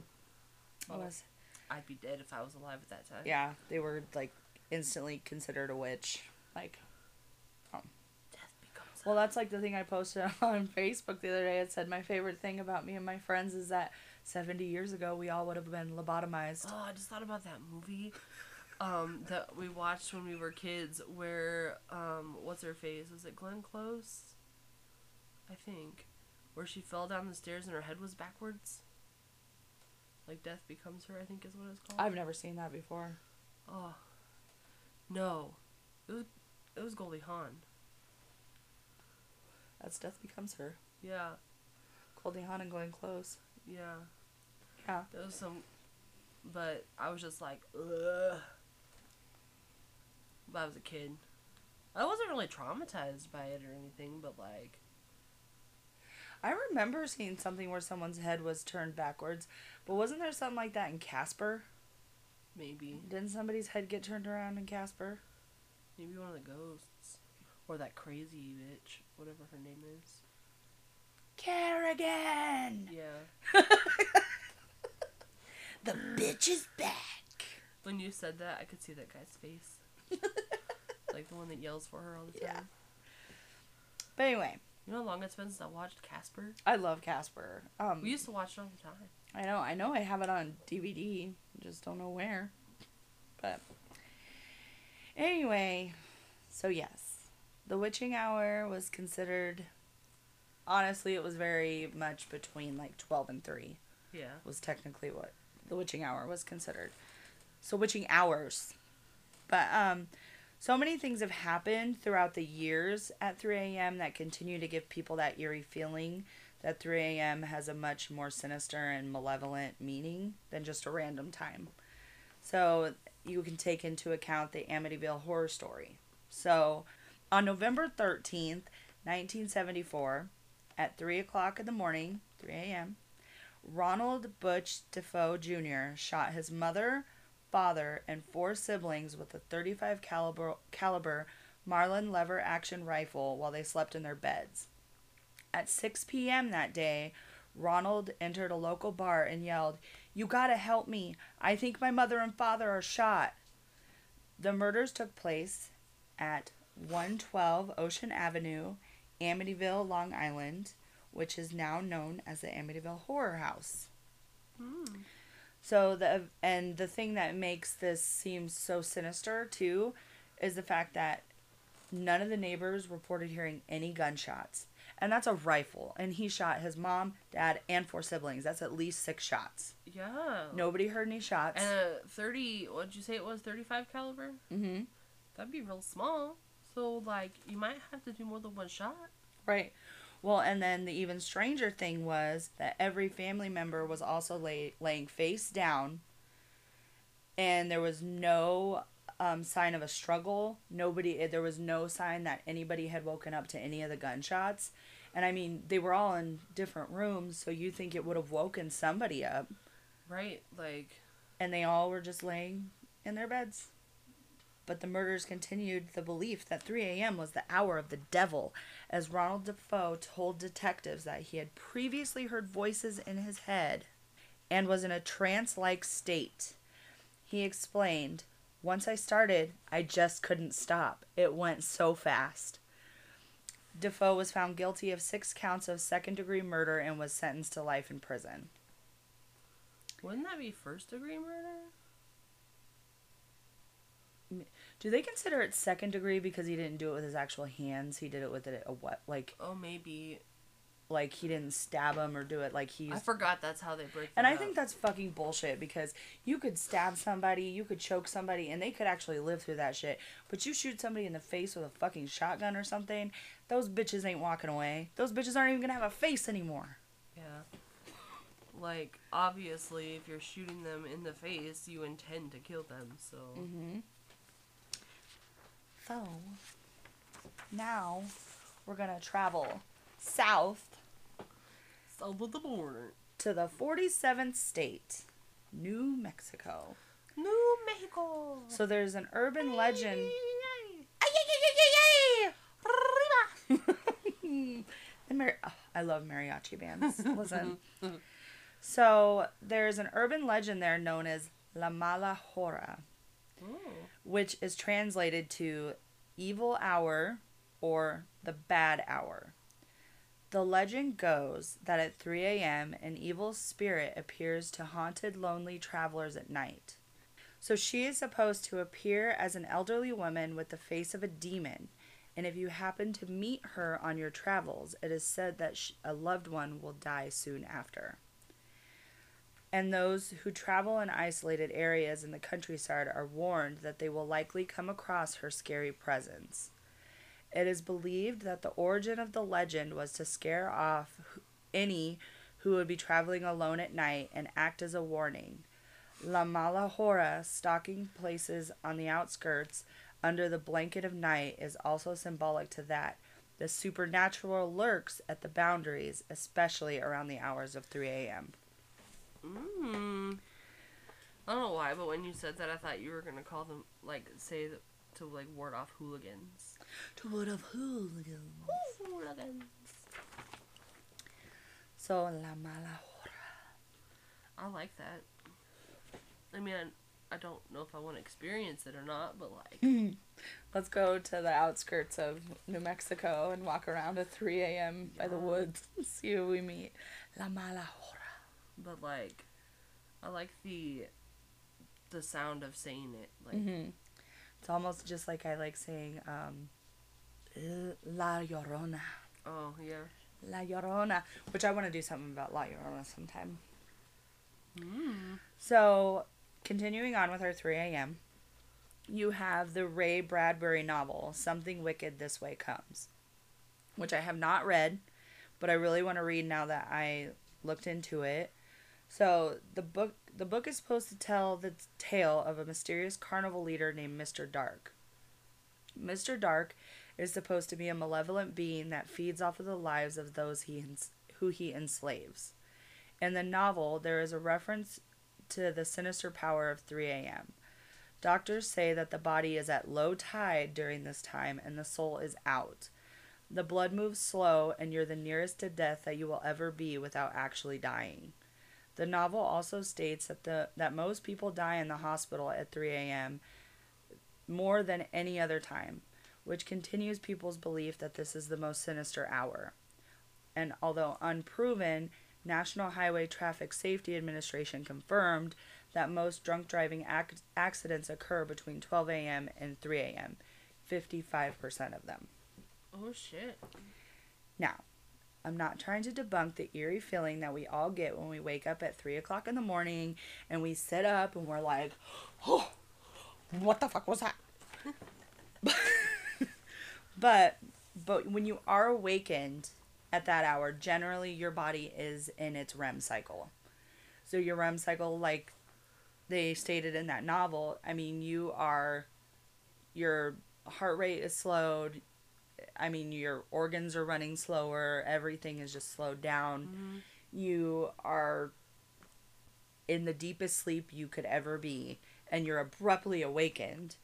what Oh. was I'd be dead if I was alive at that time. yeah they were like instantly considered a witch like. Well, that's like the thing I posted on Facebook the other day. It said my favorite thing about me and my friends is that 70 years ago we all would have been lobotomized. Oh, I just thought about that movie um, that we watched when we were kids where, um, what's her face? Was it Glenn Close? I think. Where she fell down the stairs and her head was backwards. Like Death Becomes Her, I think is what it's called. I've never seen that before. Oh. No. It was, it was Goldie Hawn. That's Death Becomes Her. Yeah. Goldie Hawn and Glenn Close. Yeah. Yeah. There was some, but I was just like, ugh. But I was a kid. I wasn't really traumatized by it or anything, but like, I remember seeing something where someone's head was turned backwards, but wasn't there something like that in Casper? maybe, Didn't somebody's head get turned around in Casper? maybe one of the ghosts, or that crazy bitch, whatever her name is. Carrigan! Yeah. The bitch is back! When you said that, I could see that guy's face, like the one that yells for her all the time. Yeah. But anyway, You know how long it's been since I watched Casper? I love Casper. Um, We used to watch it all the time. I know, I know I have it on DVD, just don't know where. But anyway, so yes, The Witching Hour was considered honestly it was very much between like 12 and 3 Yeah. was technically what The Witching Hour was considered. So witching hours. But um so many things have happened throughout the years at 3 a.m. that continue to give people that eerie feeling that 3 a.m. has a much more sinister and malevolent meaning than just a random time. So you can take into account the Amityville horror story. So on November 13th, 1974, at 3 o'clock in the morning, 3 a.m., Ronald Butch Defoe Jr. shot his mother, father, and four siblings with a 35 caliber, caliber Marlin lever action rifle while they slept in their beds. At 6 p.m. that day, Ronald entered a local bar and yelled, "You got to help me. I think my mother and father are shot." The murders took place at 112 Ocean Avenue, Amityville, Long Island, which is now known as the Amityville Horror House. Hmm. So the and the thing that makes this seem so sinister too is the fact that none of the neighbors reported hearing any gunshots. And that's a rifle. And he shot his mom, dad, and four siblings. That's at least six shots. Yeah. Nobody heard any shots. And a 30, what'd you say it was? 35 caliber? mm-hmm. That'd be real small. So, like, you might have to do more than one shot. Right. Well, and then the even stranger thing was that every family member was also lay, laying face down, and there was no um, sign of a struggle. Nobody, there was no sign that anybody had woken up to any of the gunshots. And I mean, they were all in different rooms, so you think it would have woken somebody up, Right? Like, and they all were just laying in their beds. But the murders continued the belief that 3 a.m. was the hour of the devil, as Ronald Defoe told detectives that he had previously heard voices in his head and was in a trance like state. He explained, Once I started, I just couldn't stop. It went so fast. Defoe was found guilty of six counts of second degree murder and was sentenced to life in prison. wouldn't that be first degree murder? Do they consider it second degree because he didn't do it with his actual hands? He did it with it a what like Oh, maybe. like he didn't stab him or do it like he. I forgot that's how they break. It. And I up. think that's fucking bullshit because you could stab somebody, you could choke somebody, and they could actually live through that shit. But you shoot somebody in the face with a fucking shotgun or something, those bitches ain't walking away. Those bitches aren't even gonna have a face anymore. yeah. Like obviously, if you're shooting them in the face, you intend to kill them. So Mm-hmm. So, now we're gonna travel south south of the border, to the 47th state, New Mexico. New Mexico. So there's an urban legend. Mar- oh, I love mariachi bands. Listen. so there's an urban legend there known as La Mala Hora, Which is translated to evil hour or the bad hour. The legend goes that at 3 a.m., an evil spirit appears to haunted lonely travelers at night. So she is supposed to appear as an elderly woman with the face of a demon, and if you happen to meet her on your travels, it is said that a loved one will die soon after. And those who travel in isolated areas in the countryside are warned that they will likely come across her scary presence. It is believed that the origin of the legend was to scare off any who would be traveling alone at night and act as a warning. La Malahora, stalking places on the outskirts under the blanket of night, is also symbolic to that. The supernatural lurks at the boundaries, especially around the hours of 3 a.m. Mm. I don't know why, but when you said that, I thought you were gonna call them like say that to like ward off hooligans. To ward off hooligans? Hooligans. So, La Mala Hora. I like that. I mean, I, I don't know if I want to experience it or not, but like, Let's go to the outskirts of New Mexico and walk around at 3 a.m. by the woods and see who we meet. La Mala Hora. But like, I like the the sound of saying it. Like, hmm It's almost just like I like saying um, La Llorona. oh yeah. La Llorona, which I want to do something about La Llorona sometime. Mm. So, continuing on with our 3 a.m., you have the Ray Bradbury novel, Something Wicked This Way Comes, which I have not read, but I really want to read now that I looked into it. So, the book the book is supposed to tell the tale of a mysterious carnival leader named Mr. Dark. Mr. Dark is supposed to be a malevolent being that feeds off of the lives of those he who he enslaves. In the novel, there is a reference to the sinister power of 3 a.m. Doctors say that the body is at low tide during this time and the soul is out. The blood moves slow, and you're the nearest to death that you will ever be without actually dying. The novel also states that the that most people die in the hospital at 3 a.m. more than any other time, which continues people's belief that this is the most sinister hour. And although unproven, National Highway Traffic Safety Administration confirmed that most drunk driving ac- accidents occur between 12 a.m. and 3 a.m. 55% of them. Oh shit. Now, I'm not trying to debunk the eerie feeling that we all get when we wake up at 3 o'clock in the morning and we sit up and we're like, oh, what the fuck was that? but, but when you are awakened at that hour, generally your body is in its REM cycle. So your REM cycle, like they stated in that novel, I mean, you are, your heart rate is slowed, I mean, your organs are running slower. Everything is just slowed down. You are in the deepest sleep you could ever be, and you're abruptly awakened.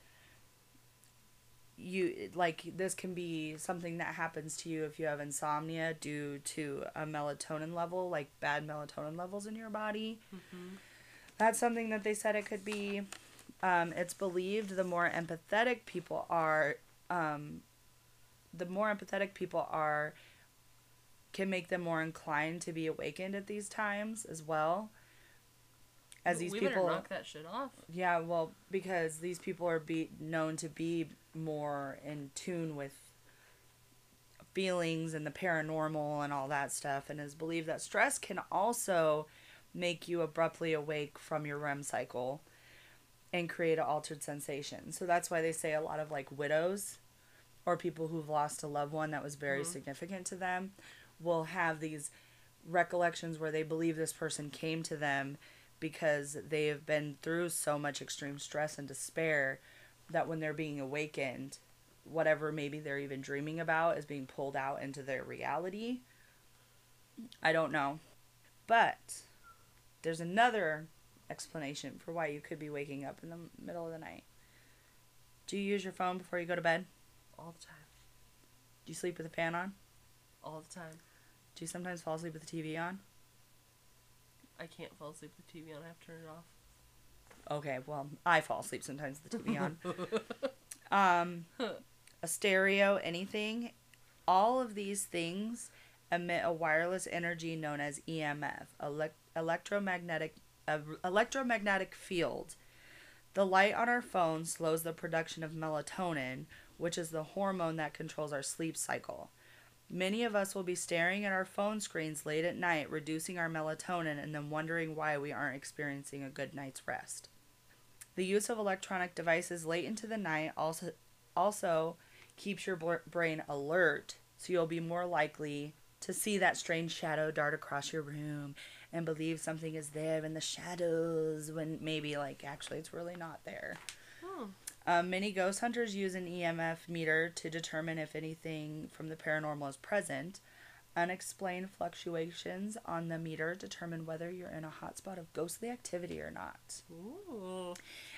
You like this can be something that happens to you if you have insomnia due to a melatonin level, like bad melatonin levels in your body. That's something that they said it could be. Um, it's believed the more empathetic people are, um, the more empathetic people are can make them more inclined to be awakened at these times as well as these we people knock that shit off. yeah well because these people are be known to be more in tune with feelings and the paranormal and all that stuff, and is believed that stress can also make you abruptly awake from your REM cycle and create an altered sensation. So that's why they say a lot of like widows or people who've lost a loved one that was very mm-hmm. significant to them will have these recollections where they believe this person came to them because they have been through so much extreme stress and despair that when they're being awakened, whatever maybe they're even dreaming about is being pulled out into their reality. I don't know. But there's another explanation for why you could be waking up in the middle of the night. Do you use your phone before you go to bed? All the time. Do you sleep with a fan on? All the time. Do you sometimes fall asleep with the TV on? I can't fall asleep with the TV on. I have to turn it off. Okay, well, I fall asleep sometimes with the TV on. um, a stereo, anything, all of these things emit a wireless energy known as EMF, elec- electromagnetic uh, electromagnetic field. The light on our phone slows the production of melatonin, which is the hormone that controls our sleep cycle. Many of us will be staring at our phone screens late at night, reducing our melatonin, and then wondering why we aren't experiencing a good night's rest. The use of electronic devices late into the night also also keeps your brain alert, so you'll be more likely to see that strange shadow dart across your room and believe something is there in the shadows when maybe like actually it's really not there. Hmm. Um, many ghost hunters use an EMF meter to determine if anything from the paranormal is present. Unexplained fluctuations on the meter determine whether you're in a hotspot of ghostly activity or not. Ooh.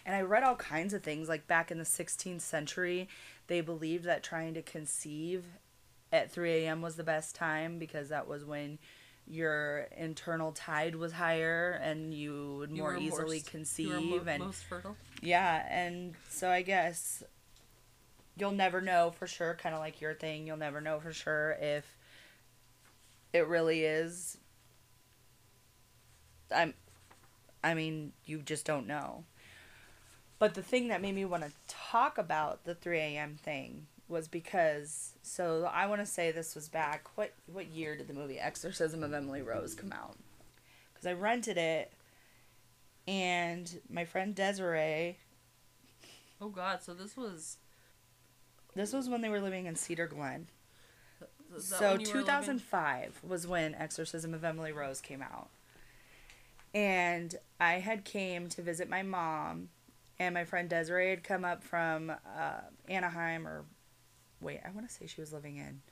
And I read all kinds of things. Like back in the 16th century, they believed that trying to conceive at 3 a.m. was the best time because that was when your internal tide was higher and you would more were easily most- conceive. You were mo- and most fertile. yeah, and so I guess you'll never know for sure, kind of like your thing. You'll never know for sure if it really is. I'm, I mean, you just don't know. But the thing that made me want to talk about the 3 a.m. thing was because so I want to say this was back what what year did the movie Exorcism of Emily Rose come out? Because I rented it, and my friend Desiree Oh God! So this was. This was when they were living in Cedar Glen. So when you were living- 2005 was when Exorcism of Emily Rose came out. And I had came to visit my mom and my friend Desiree had come up from uh, Anaheim or wait, I want to say she was living in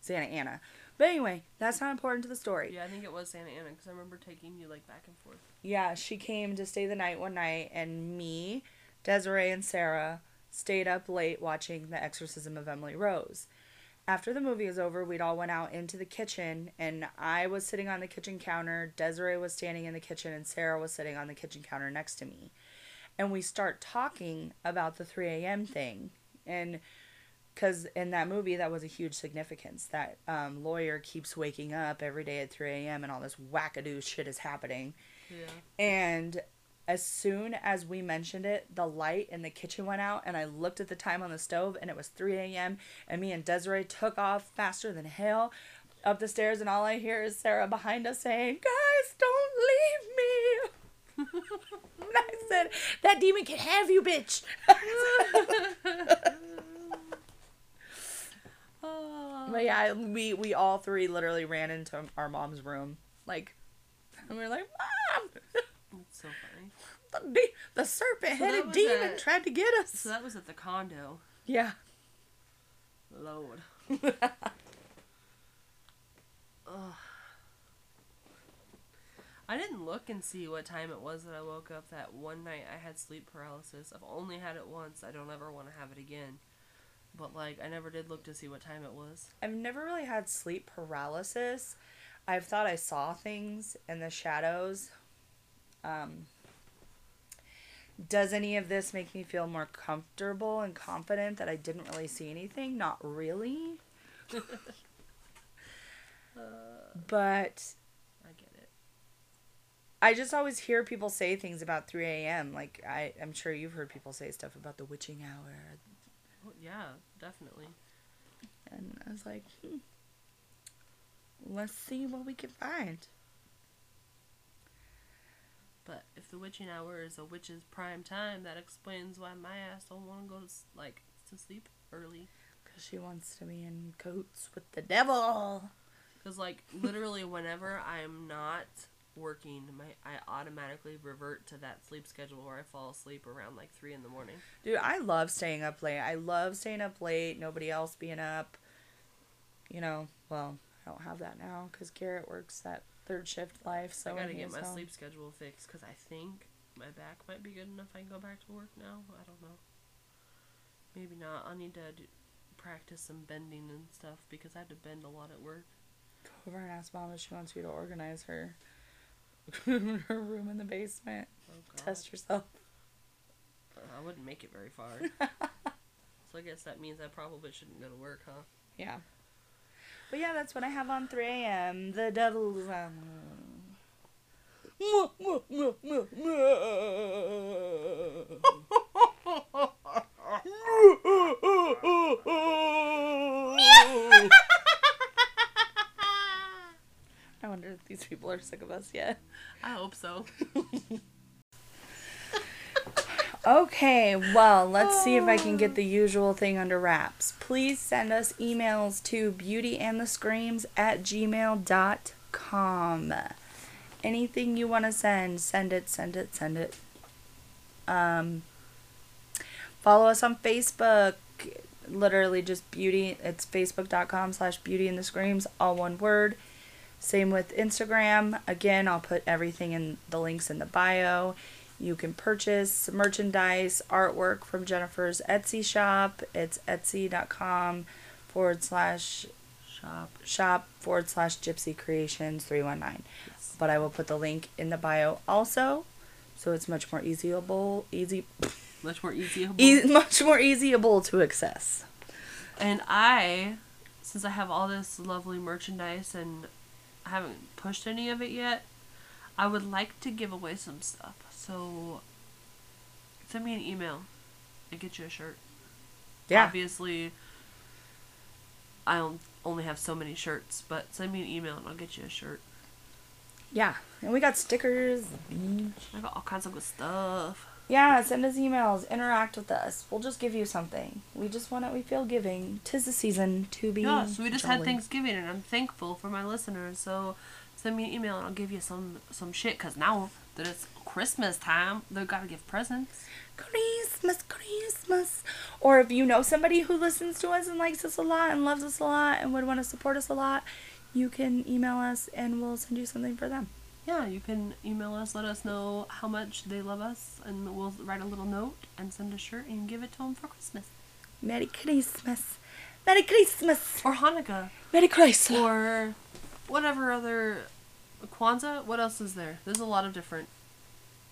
Santa Ana. But anyway, that's not important to the story. Yeah, I think it was Santa Ana because I remember taking you like back and forth. Yeah, she came to stay the night one night, and me, Desiree, and Sarah stayed up late watching The Exorcism of Emily Rose. After the movie was over, we'd all went out into the kitchen, and I was sitting on the kitchen counter. Desiree was standing in the kitchen, and Sarah was sitting on the kitchen counter next to me. And we start talking about the 3 a.m. thing. And because in that movie, that was a huge significance. That um, lawyer keeps waking up every day at 3 a.m., and all this wackadoo shit is happening. Yeah. And as soon as we mentioned it, the light in the kitchen went out, and I looked at the time on the stove, and it was 3 a.m. And me and Desiree took off faster than hell up the stairs, and all I hear is Sarah behind us saying, Guys, don't leave me. and I said, That demon can have you, bitch. Oh. But yeah, we, we all three literally ran into our mom's room. Like, and we were like, Mom! That's so funny. The, de- the serpent-headed was demon at- tried to get us. So that was at the condo. Yeah. Lord. Ugh. I didn't look and see what time it was that I woke up that one night I had sleep paralysis. I've only had it once. I don't ever want to have it again. But like I never did look to see what time it was. I've never really had sleep paralysis. I've thought I saw things in the shadows. Um, does any of this make me feel more comfortable and confident that I didn't really see anything? Not really. but I get it. I just always hear people say things about 3 a.m. Like, I, I'm sure you've heard people say stuff about the witching hour. Well, yeah, definitely. And I was like, hmm, let's see what we can find. But if the witching hour is a witch's prime time, that explains why my ass don't want to go to like to sleep early. Because she wants to be in coats with the devil. Cause like literally whenever I'm not working, my I automatically revert to that sleep schedule where I fall asleep around like three in the morning. Dude, I love staying up late. I love staying up late, nobody else being up. You know, well, I don't have that now because Garrett works that third shift life. So I gotta get my home- sleep schedule fixed because I think my back might be good enough. I can go back to work now. I don't know. Maybe not. I'll need to do, practice some bending and stuff because I had to bend a lot at work. Go over and ask mom if she wants you to organize her her room in the basement. Oh, Test yourself. I wouldn't make it very far. so I guess that means I probably shouldn't go to work, huh? Yeah. But yeah, that's what I have on 3 a.m. The devil's um. I wonder if these people are sick of us yet. I hope so. Okay, well, let's see if I can get the usual thing under wraps. Please send us emails to beautyandthescreams at gmail.com. Anything you want to send, send it, send it, send it. Um, follow us on Facebook. Literally just beauty. It's facebook.com slash beauty and the screams, all one word. Same with Instagram. Again, I'll put everything in the links in the bio. You can purchase merchandise, artwork from Jennifer's Etsy shop. It's etsy.com forward slash Shop. shop forward slash gypsy creations 319. But I will put the link in the bio also. So it's much more easyable, easy, Much more easy. e- much more easyable to access. And I, since I have all this lovely merchandise and I haven't pushed any of it yet, I would like to give away some stuff. So send me an email and get you a shirt. Yeah. Obviously, I on- only have so many shirts, but send me an email and I'll get you a shirt. Yeah. And we got stickers. I got all kinds of good stuff. Yeah, send us emails, interact with us. We'll just give you something. We just want it. We feel giving. Tis the season to be. Yeah, so we just had. Thanksgiving, and I'm thankful for my listeners. So send me an email, and I'll give you some some shit. Cause now that it's Christmas time, they gotta give presents. Christmas, Christmas. Or if you know somebody who listens to us and likes us a lot and loves us a lot and would want to support us a lot, you can email us and we'll send you something for them. Yeah, you can email us, let us know how much they love us, and we'll write a little note and send a shirt and give it to them for Christmas Merry Christmas. Merry Christmas. or Hanukkah Merry Christmas. or whatever other Kwanzaa. What else is there? There's a lot of different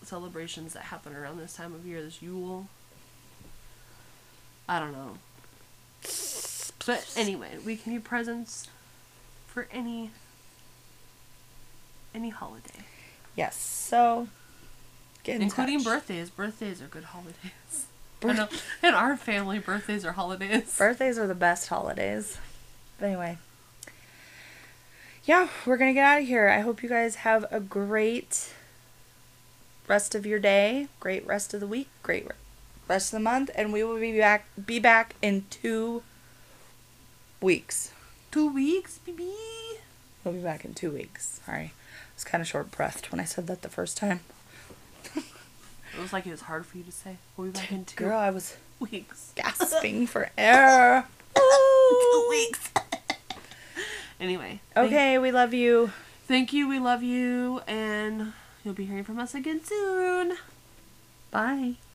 celebrations that happen around this time of year. There's Yule. I don't know. But anyway, we can give presents for any any holiday, Yes, so including touch. birthdays. Birthdays are good holidays. I Birth- know. In our family, birthdays are holidays. Birthdays are the best holidays. But anyway. Yeah, we're going to get out of here. I hope you guys have a great rest of your day, great rest of the week, great rest of the month, and we will be back be back in 2 weeks. Two weeks, baby. We'll be back in 2 weeks. Sorry. Was kind of short-breathed when I said that the first time. It was like it was hard for you to say. We'll be back in two Girl, I was weeks. gasping for air. two weeks. anyway. thank- Okay, we love you. Thank you. We love you. And you'll be hearing from us again soon. Bye.